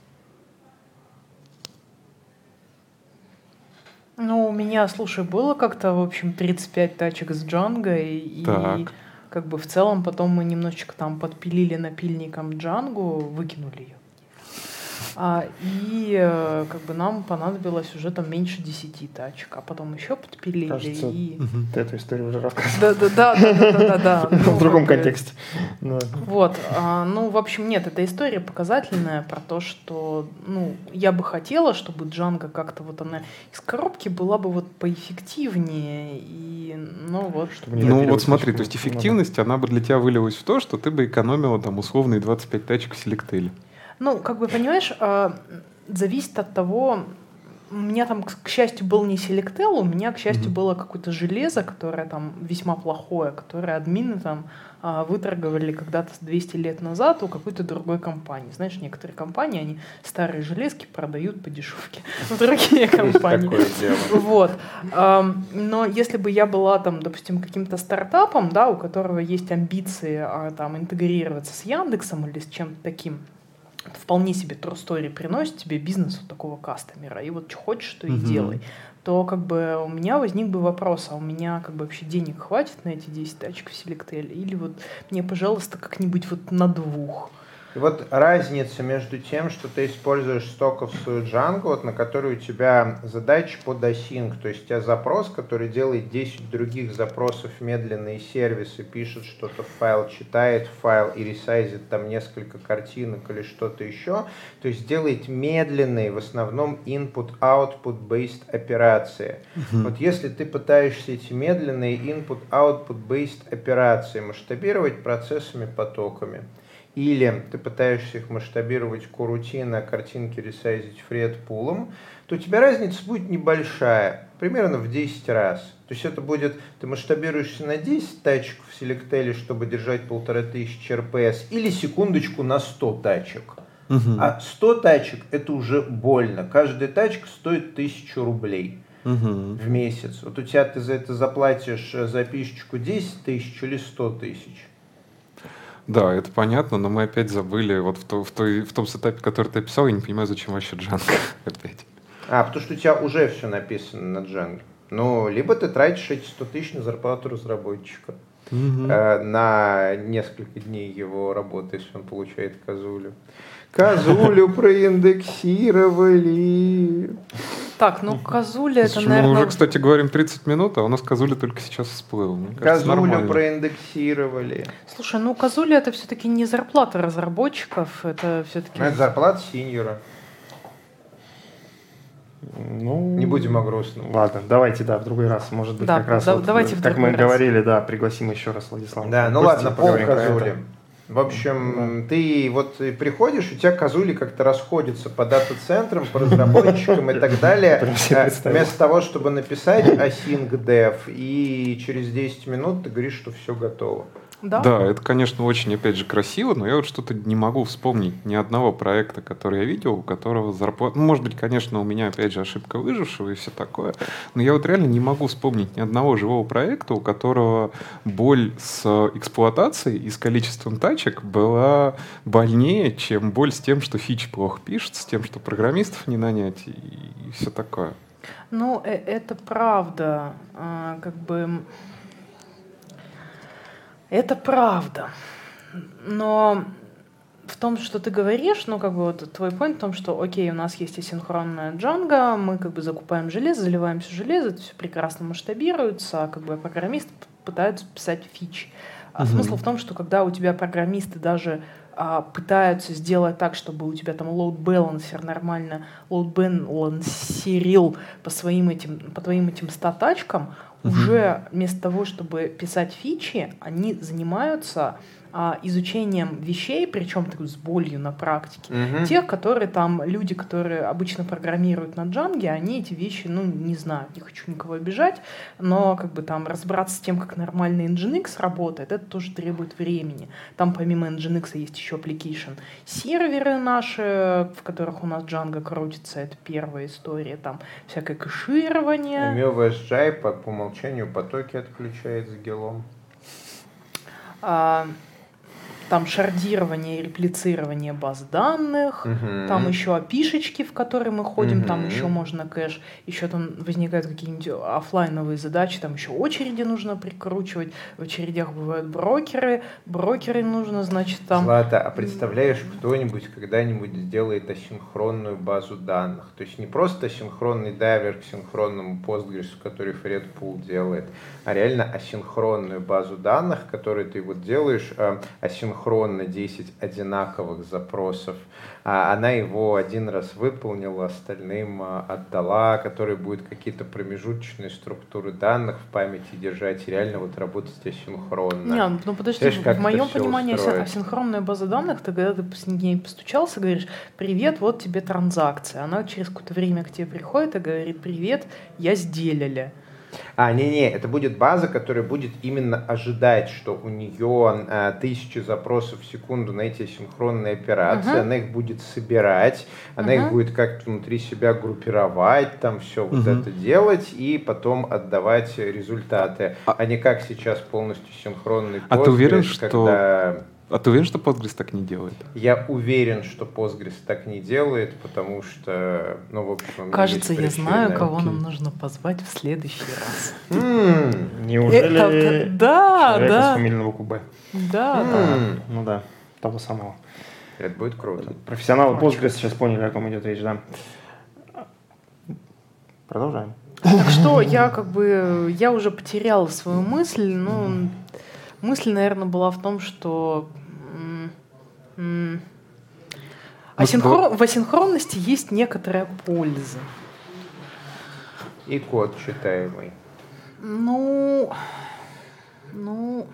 Ну, у меня, слушай, было как-то, в общем, 35 тачек с Джанго, и, и Так. как бы в целом потом мы немножечко там подпилили напильником Джангу, выкинули ее. А, и э, как бы нам понадобилось уже там меньше 10 тачек, а потом еще подпилили Кажется, и... Ты эту историю уже рассказывал. Да, да, да, да, да, да, да. Ну, В другом как бы- контексте. Ну, Вот, а, ну, в общем, нет, эта история показательная про то, что, ну, я бы хотела, чтобы Джанга как-то вот она из коробки была бы вот поэффективнее, и, ну, вот. Чтобы не Ну вот смотри, то есть эффективность, она бы для тебя вылилась в то, что ты бы экономила там условные 25 тачек в селектеле. Ну, как бы, понимаешь, а, зависит от того, у меня там, к счастью, был не селектел, у меня, к счастью, Мгм. было какое-то железо, которое там весьма плохое, которое админы там а, выторговали когда-то 200 лет назад у какой-то другой компании. Знаешь, некоторые компании, они старые железки продают по дешевке в другие компании. Вот. Но если бы я была там, допустим, каким-то стартапом, да, у которого есть амбиции а, там интегрироваться с Яндексом или с чем-то таким, вполне себе True Story приносит тебе бизнес вот такого кастомера, и вот что хочешь, то и Мгм. делай, то как бы у меня возник бы вопрос, а у меня как бы вообще денег хватит на эти 10 тачек в Selectel? Или вот мне, пожалуйста, как-нибудь вот на двух? И вот разница между тем, что ты используешь стоковскую Django, вот, на которой у тебя задача под async, то есть у тебя запрос, который делает 10 других запросов медленные сервисы, пишет что-то в файл, читает файл и ресайзит там несколько картинок или что-то еще, то есть делает медленные, в основном input-output based операции. Вот если ты пытаешься эти медленные input-output based операции масштабировать процессами потоками, или ты пытаешься их масштабировать корутин, а картинки ресайзить фред пулом, то у тебя разница будет небольшая, примерно в 10 раз. То есть это будет, ты масштабируешься на 10 тачек в селектеле, чтобы держать полторы тысячи РПС, или секундочку на 100 тачек. А 100 тачек это уже больно. Каждая тачка стоит 1000 рублей Мгм. в месяц. Вот у тебя ты за это заплатишь э, за пишечку 10 тысяч или 100 тысяч. Да, это понятно, но мы опять забыли вот в, то- в той, в том сетапе, который ты описал, я не понимаю, зачем вообще Django опять. А, потому что у тебя уже все написано на Django. Ну, либо ты тратишь эти 100 тысяч на зарплату разработчика. э, на несколько дней его работы, если он получает козулю. Козулю проиндексировали. Так, ну Казуля это, Слушай, мы наверное... уже, кстати, говорим 30 минут, а у нас Козуля только сейчас всплыл. Мне кажется, Козулю нормально. проиндексировали. Слушай, ну Казуля это все-таки не зарплата разработчиков, это все-таки... Ну, Это зарплата синьора. Ну, Не будем о грустном. Ладно, давайте, да, в другой раз. Может быть, Да, как раз да- вот, давайте в как мы раз. говорили, да, пригласим еще раз Владислава. Да, ну ладно, пол поговорим про козули. В общем, ты вот приходишь, у тебя козули как-то расходятся по дата-центрам, по разработчикам и так далее. Э, вместо того, чтобы написать async dev, и через 10 минут ты говоришь, что все готово. Да? да, это, конечно, очень, опять же, красиво, но я вот что-то не могу вспомнить ни одного проекта, который я видел, у которого зарплата... Ну, может быть, конечно, у меня, опять же, ошибка выжившего и все такое, но я вот реально не могу вспомнить ни одного живого проекта, у которого боль с эксплуатацией и с количеством тачек была больнее, чем боль с тем, что фичи плохо пишут, с тем, что программистов не нанять и все такое. Ну, э, это правда. А, как бы это правда. Но в том, что ты говоришь, ну, как бы вот твой point в том, что, окей, у нас есть асинхронная джанга, мы как бы закупаем железо, заливаем все железо, это все прекрасно масштабируется, а как бы программист пытаются писать фичи. А угу. смысл в том, что когда у тебя программисты даже а, пытаются сделать так, чтобы у тебя там load balancer нормально load балансерил по своим этим, по твоим этим статачкам, угу. уже вместо того, чтобы писать фичи, они занимаются а, изучением вещей, причем так, с болью на практике. Угу. Тех, которые там, люди, которые обычно программируют на джанге, они эти вещи, ну, не знаю, не хочу никого обижать, но как бы там разобраться с тем, как нормальный Nginx работает, это тоже требует времени. Там помимо Nginx есть еще application серверы наши, в которых у нас Django крутится, это первая история, там всякое кэширование. MVSJ по, по умолчанию потоки отключает с гелом. А, там шардирование и реплицирование баз данных, угу. там еще опишечки, в которые мы ходим, угу. там еще можно кэш, еще там возникают какие-нибудь офлайновые задачи, там еще очереди нужно прикручивать, в очередях бывают брокеры, брокеры нужно, значит, там... Злата, а представляешь, кто-нибудь когда-нибудь сделает асинхронную базу данных? То есть не просто асинхронный дайвер к синхронному Postgres, который FredPool делает, а реально асинхронную базу данных, которую ты вот делаешь, а, асинхронную синхронно 10 одинаковых запросов. А она его один раз выполнила, остальным а, отдала, который будет какие-то промежуточные структуры данных в памяти держать и реально вот работать асинхронно. Не, ну подожди, Знаешь, в моем понимании устроить? асинхронная база данных, ты когда ты с ней постучался, говоришь, привет, вот тебе транзакция. Она через какое-то время к тебе приходит и говорит, привет, я сделали. А, не-не, это будет база, которая будет именно ожидать, что у нее а, тысячи запросов в секунду на эти синхронные операции, uh-huh. она их будет собирать, она uh-huh. их будет как-то внутри себя группировать, там все uh-huh. вот это делать и потом отдавать результаты, а, а не как сейчас полностью синхронный Postgres, а ты уверен, когда... что а ты уверен, что Postgres так не делает? Я уверен, что Postgres так не делает, потому что, ну, в общем... Кажется, я знаю, кого нам нужно позвать в следующий раз. Неужели да, да. с фамильного Кубе? Да, да. Ну да, того самого. Это будет круто. Профессионалы Postgres сейчас поняли, о ком идет речь, да. Продолжаем. Так что я как бы, я уже потеряла свою мысль, ну, мысль, наверное, была в том, что Асинхрон... В асинхронности есть некоторая польза. И код читаемый. Ну, ну,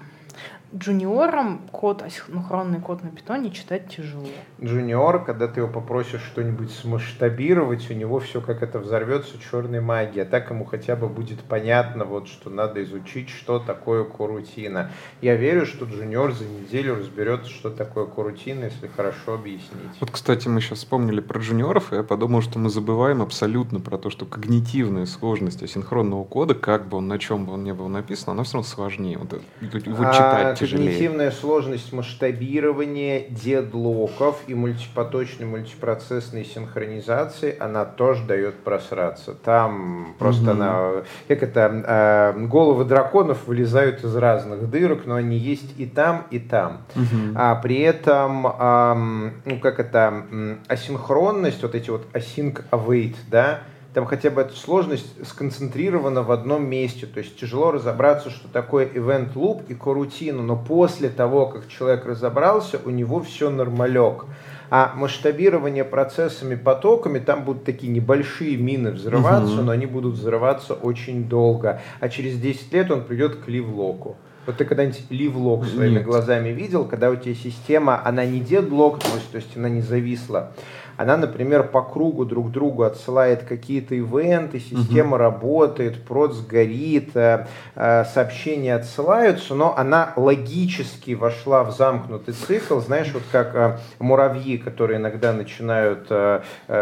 Джуниорам код, асинхронный код на питоне читать тяжело. Джуниор, когда ты его попросишь что-нибудь смасштабировать, у него все как это взорвется черной магией. А так ему хотя бы будет понятно, вот, что надо изучить, что такое корутина. Я верю, что Джуниор за неделю разберется, что такое корутина, если хорошо объяснить. Вот, кстати, мы сейчас вспомнили про джуниоров, и я подумал, что мы забываем абсолютно про то, что когнитивная сложность асинхронного кода, как бы он, на чем бы он ни был написан, она все равно сложнее. Вот, вот а, читать тяжелее. Когнитивная сложность масштабирования дедлоков и мультипоточной мультипроцессной синхронизации, она тоже дает просраться. Там просто угу. она, как это, э, головы драконов вылезают из разных дырок, но они есть и там, и там. Угу. А при этом, э, ну как это, асинхронность, вот эти вот async await, да, там хотя бы эта сложность сконцентрирована в одном месте. То есть тяжело разобраться, что такое event loop и корутину, но после того, как человек разобрался, у него все нормалек. А масштабирование процессами, потоками, там будут такие небольшие мины взрываться, угу. но они будут взрываться очень долго. А через 10 лет он придет к ливлоку. Вот ты когда-нибудь ливлог своими Нет. глазами видел, когда у тебя система, она не есть, то есть она не зависла, она, например, по кругу друг другу отсылает какие-то ивенты, система работает, проц горит, э, э, сообщения отсылаются, но она логически вошла в замкнутый цикл, знаешь, вот как э, муравьи, которые иногда начинают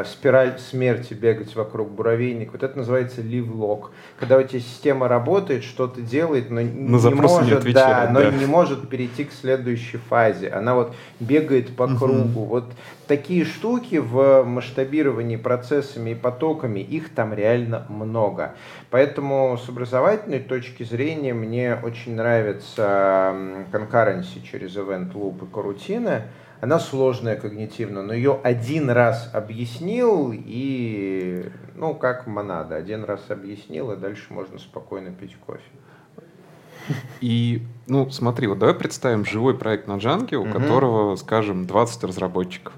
спираль смерти бегать вокруг муравейника, вот это называется live-log, когда у тебя система работает, что-то делает, но не запросы не может, отвечает, да, но да. не может перейти к следующей фазе. Она вот бегает по кругу. Вот такие штуки в масштабировании процессами и потоками, их там реально много. Поэтому с образовательной точки зрения мне очень нравится concurrency через event loop и корутины. Она сложная когнитивно, но ее один раз объяснил и, ну, как монада, один раз объяснил, и дальше можно спокойно пить кофе. И, ну, смотри, вот давай представим живой проект на Джанге, у Мгм. которого, скажем, 20 разработчиков.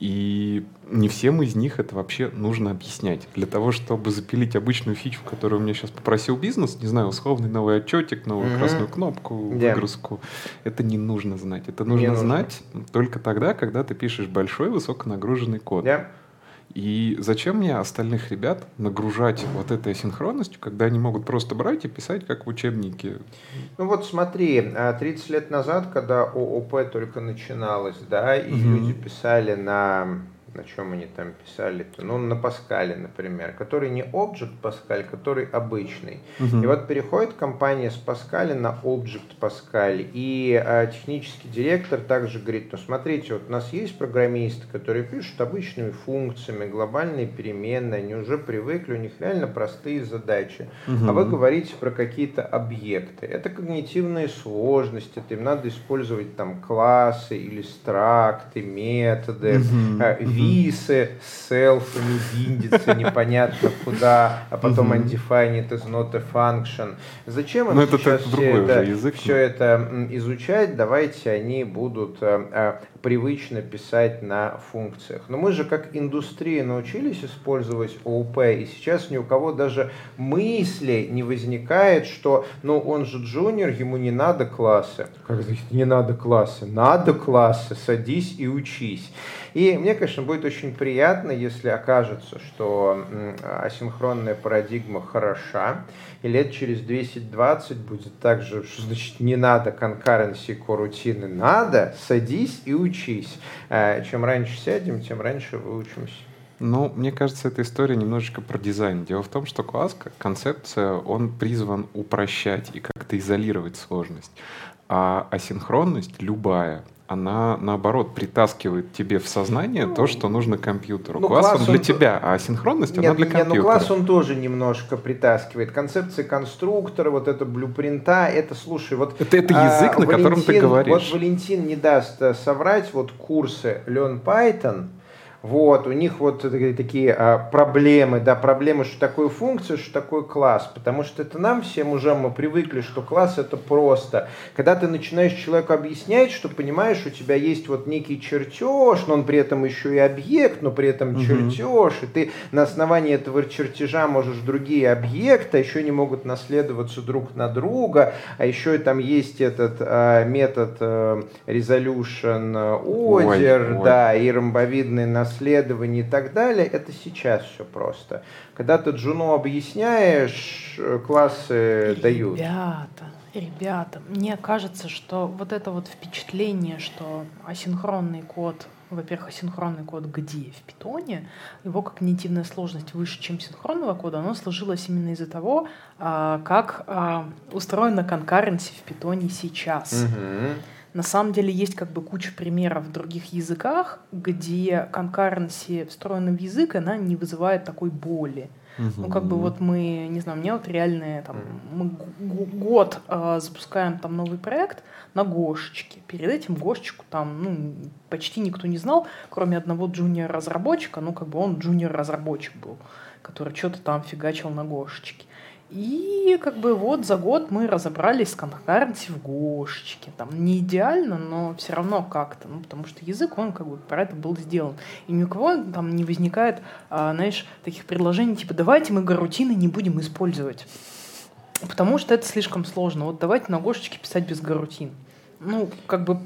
И не всем из них это вообще нужно объяснять. Для того, чтобы запилить обычную фичу, которую меня сейчас попросил бизнес, не знаю, условный новый отчетик, новую Мгм. красную кнопку, Да. выгрузку, это не нужно знать. Это Не нужно нужно. знать только тогда, когда ты пишешь большой, высоконагруженный код. Да? И зачем мне остальных ребят нагружать вот этой асинхронностью, когда они могут просто брать и писать, как в учебнике? Ну вот смотри, а, 30 лет назад, когда ООП только начиналось, да, и Мгм. люди писали на... На чем они там писали-то? Ну, на Паскале, например, который не Object Pascal, который обычный. Мгм. И вот переходит компания с Паскаля на Object Pascal, и а, технический директор также говорит, ну смотрите, вот у нас есть программисты, которые пишут обычными функциями, глобальные переменные, они уже привыкли, у них реально простые задачи. А вы говорите про какие-то объекты. Это когнитивные сложности, это им надо использовать там классы, или стракты, методы, Мгм. Висы с селфами, биндиться непонятно куда, а потом undefined is not a function. Зачем им Ну, это сейчас все это, язык, все это изучать? Давайте они будут э, э, привычно писать на функциях. Но мы же как индустрия научились использовать ООП, и сейчас ни у кого даже мысли не возникает, что ну он же джуниор, ему не надо классы. Как значит не надо классы? Надо классы, садись и учись. И мне, конечно, будет очень приятно, если окажется, что асинхронная парадигма хороша, и лет через 10-20 будет так же, что значит не надо конкуренции корутины, надо, садись и учись. Э, Чем раньше сядем, тем раньше выучимся. Ну, мне кажется, эта история немножечко про дизайн. Дело в том, что класс, концепция, он призван упрощать и как-то изолировать сложность. А асинхронность, любая, она, наоборот, притаскивает тебе в сознание то, что нужно компьютеру. Ну, класс, класс, он для он- тебя, а асинхронность, она Нет, для нет, компьютера. ну класс он тоже немножко притаскивает. Концепции конструктора, вот это блюпринта, это, слушай, вот... Это- это а, язык, на котором ты Валентин- говоришь. Вот Валентин не даст э, соврать, вот курсы Learn Python, вот, у них вот такие- а, проблемы, да, проблемы, что такое функция, что такое класс, потому что это нам всем уже мы привыкли, что класс это просто. Когда ты начинаешь человеку объяснять, что понимаешь, у тебя есть вот некий чертеж, но он при этом еще и объект, но при этом Мгм. чертеж, и ты на основании этого чертежа можешь другие объекты, а еще не могут наследоваться друг на друга, а еще и там есть этот а, метод а, resolution order, ой. да, и ромбовидное наследование и так далее, это сейчас все просто. Когда ты Джуну объясняешь, э, классы дают. Ребята, ребята, мне кажется, что вот это вот впечатление, что асинхронный код, во-первых, асинхронный код где? В питоне, его когнитивная сложность выше, чем синхронного кода, оно сложилось именно из-за того, а, как а, устроена конкуренция в питоне сейчас. Мгм. На самом деле есть как бы куча примеров в других языках, где конкуренция встроена в язык, она не вызывает такой боли. Ну, как бы вот мы, не знаю, у меня вот реальные там, мы год э, запускаем там новый проект на Гошечке. Перед этим Гошечку там, ну, почти никто не знал, кроме одного джуниор-разработчика, ну, как бы он джуниор-разработчик был, который что-то там фигачил на Гошечке. И как бы вот за год мы разобрались с конкуренцией в Гошечке. Там не идеально, но все равно как-то. Ну, потому что язык, он как бы про это был сделан. И ни у кого там не возникает, а, знаешь, таких предложений, типа, давайте мы гарутины не будем использовать. Потому что это слишком сложно. Вот давайте на Гошечке писать без гарутин. Ну, как бы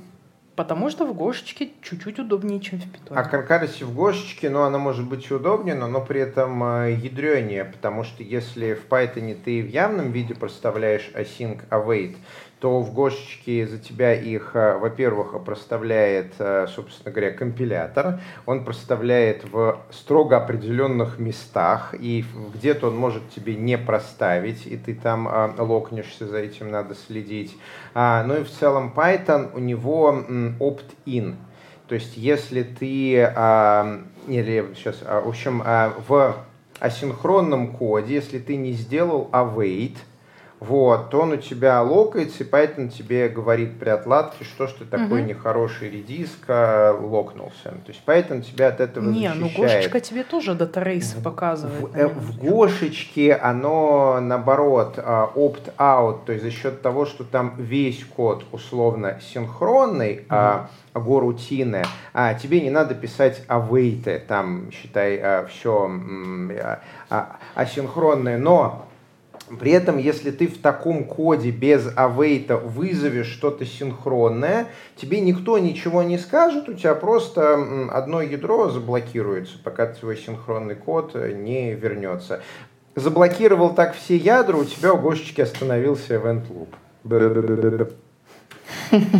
Потому что в Гошечке чуть-чуть удобнее, чем в питоне. А конкарси в Гошечке, ну, она может быть и удобнее, но, но при этом э, ядренее, потому что если в Python ты в явном виде проставляешь async await, то в Гошечке за тебя их, э, во-первых, проставляет, э, собственно говоря, компилятор. Он проставляет в строго определенных местах, и где-то он может тебе не проставить, и ты там э, локнешься, за этим надо следить. А, ну и в целом Python, у него opt-in. То есть если ты, а, или сейчас, а, в общем, в асинхронном коде, если ты не сделал await, вот, то он у тебя локается, и поэтому тебе говорит при отладке, что ж ты такой угу. нехороший редиска локнулся. То есть поэтому тебя от этого Не, защищает. ну Гошечка тебе тоже дата-рейс показывает. В, э, в Гошечке оно наоборот а, opt-out, то есть за счет того, что там весь код условно синхронный, угу. а горутины, а тебе не надо писать await, там считай а, все а, асинхронное, но при этом, если ты в таком коде без await вызовешь что-то синхронное, тебе никто ничего не скажет, у тебя просто одно ядро заблокируется, пока твой синхронный код не вернется. Заблокировал так все ядра, у тебя у Гошечки остановился event loop.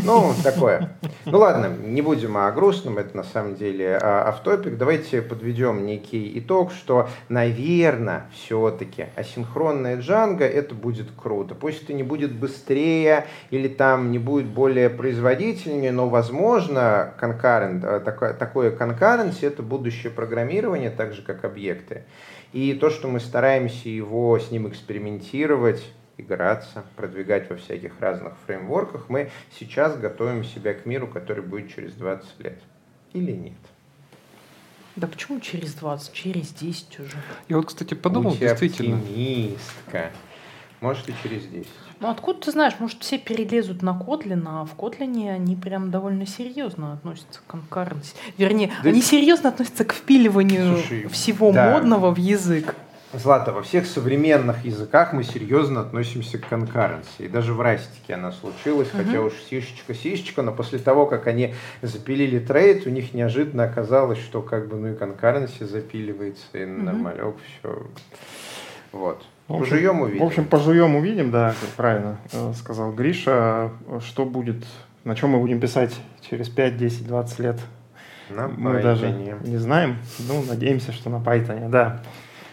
Ну, такое. Ну ладно, не будем о грустном, это на самом деле а, автопик. Давайте подведем некий итог, что, наверное, все-таки асинхронная джанга это будет круто. Пусть это не будет быстрее или там не будет более производительнее, но, возможно, concurrent, такое, такое concurrency это будущее программирование, так же, как объекты. И то, что мы стараемся его с ним экспериментировать, играться, продвигать во всяких разных фреймворках, мы сейчас готовим себя к миру, который будет через 20 лет. Или нет? Да почему через 20? Через 10 уже. Я вот, кстати, подумал, Будь действительно. оптимистка. Может и через 10. Ну откуда ты знаешь, может все перелезут на Kotlin, а в Kotlin они прям довольно серьезно относятся к конкуренции. Вернее, да они серьезно относятся к впиливанию Слушай, всего да. модного в язык. Злата, во всех современных языках мы серьезно относимся к конкуренции. И даже в растике она случилась, угу. хотя уж сишечка, сишечка, но после того, как они запилили трейд, у них неожиданно оказалось, что как бы ну и конкуренция запиливается, и угу. нормалек, все. Вот. В общем, пожуем увидим. В общем, пожуем увидим, да, как правильно э, сказал Гриша. Что будет, на чем мы будем писать через 5, 10, 20 лет? На мы Python. даже не знаем. Ну, надеемся, что на Python, да.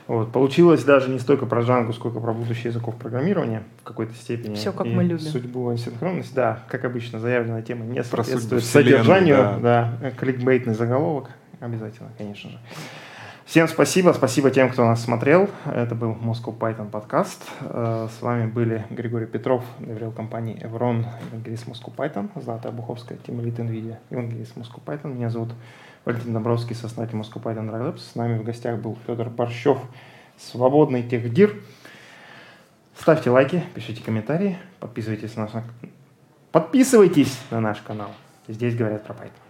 Вот. Получилось даже не столько про Django, сколько про будущее языков программирования в какой-то степени. Все как и мы любим. Судьбу асинхронность, да, как обычно, заявленная тема не про соответствует содержанию, да. да, кликбейтный заголовок, обязательно, конечно же. Всем спасибо, спасибо тем, кто нас смотрел. Это был Moscow Python подкаст. Э, с вами были Григорий Петров, доверил компании Evron, евангелист Moscow Python, Злата Обуховская, Тим Elite NVIDIA, евангелист Moscow Python. Меня зовут Валентин Добровский, сооснователь Moscow Python Labs. С нами в гостях был Федор Борщев, свободный техдир. Ставьте лайки, пишите комментарии, подписывайтесь на наш, подписывайтесь на наш канал. Здесь говорят про Python.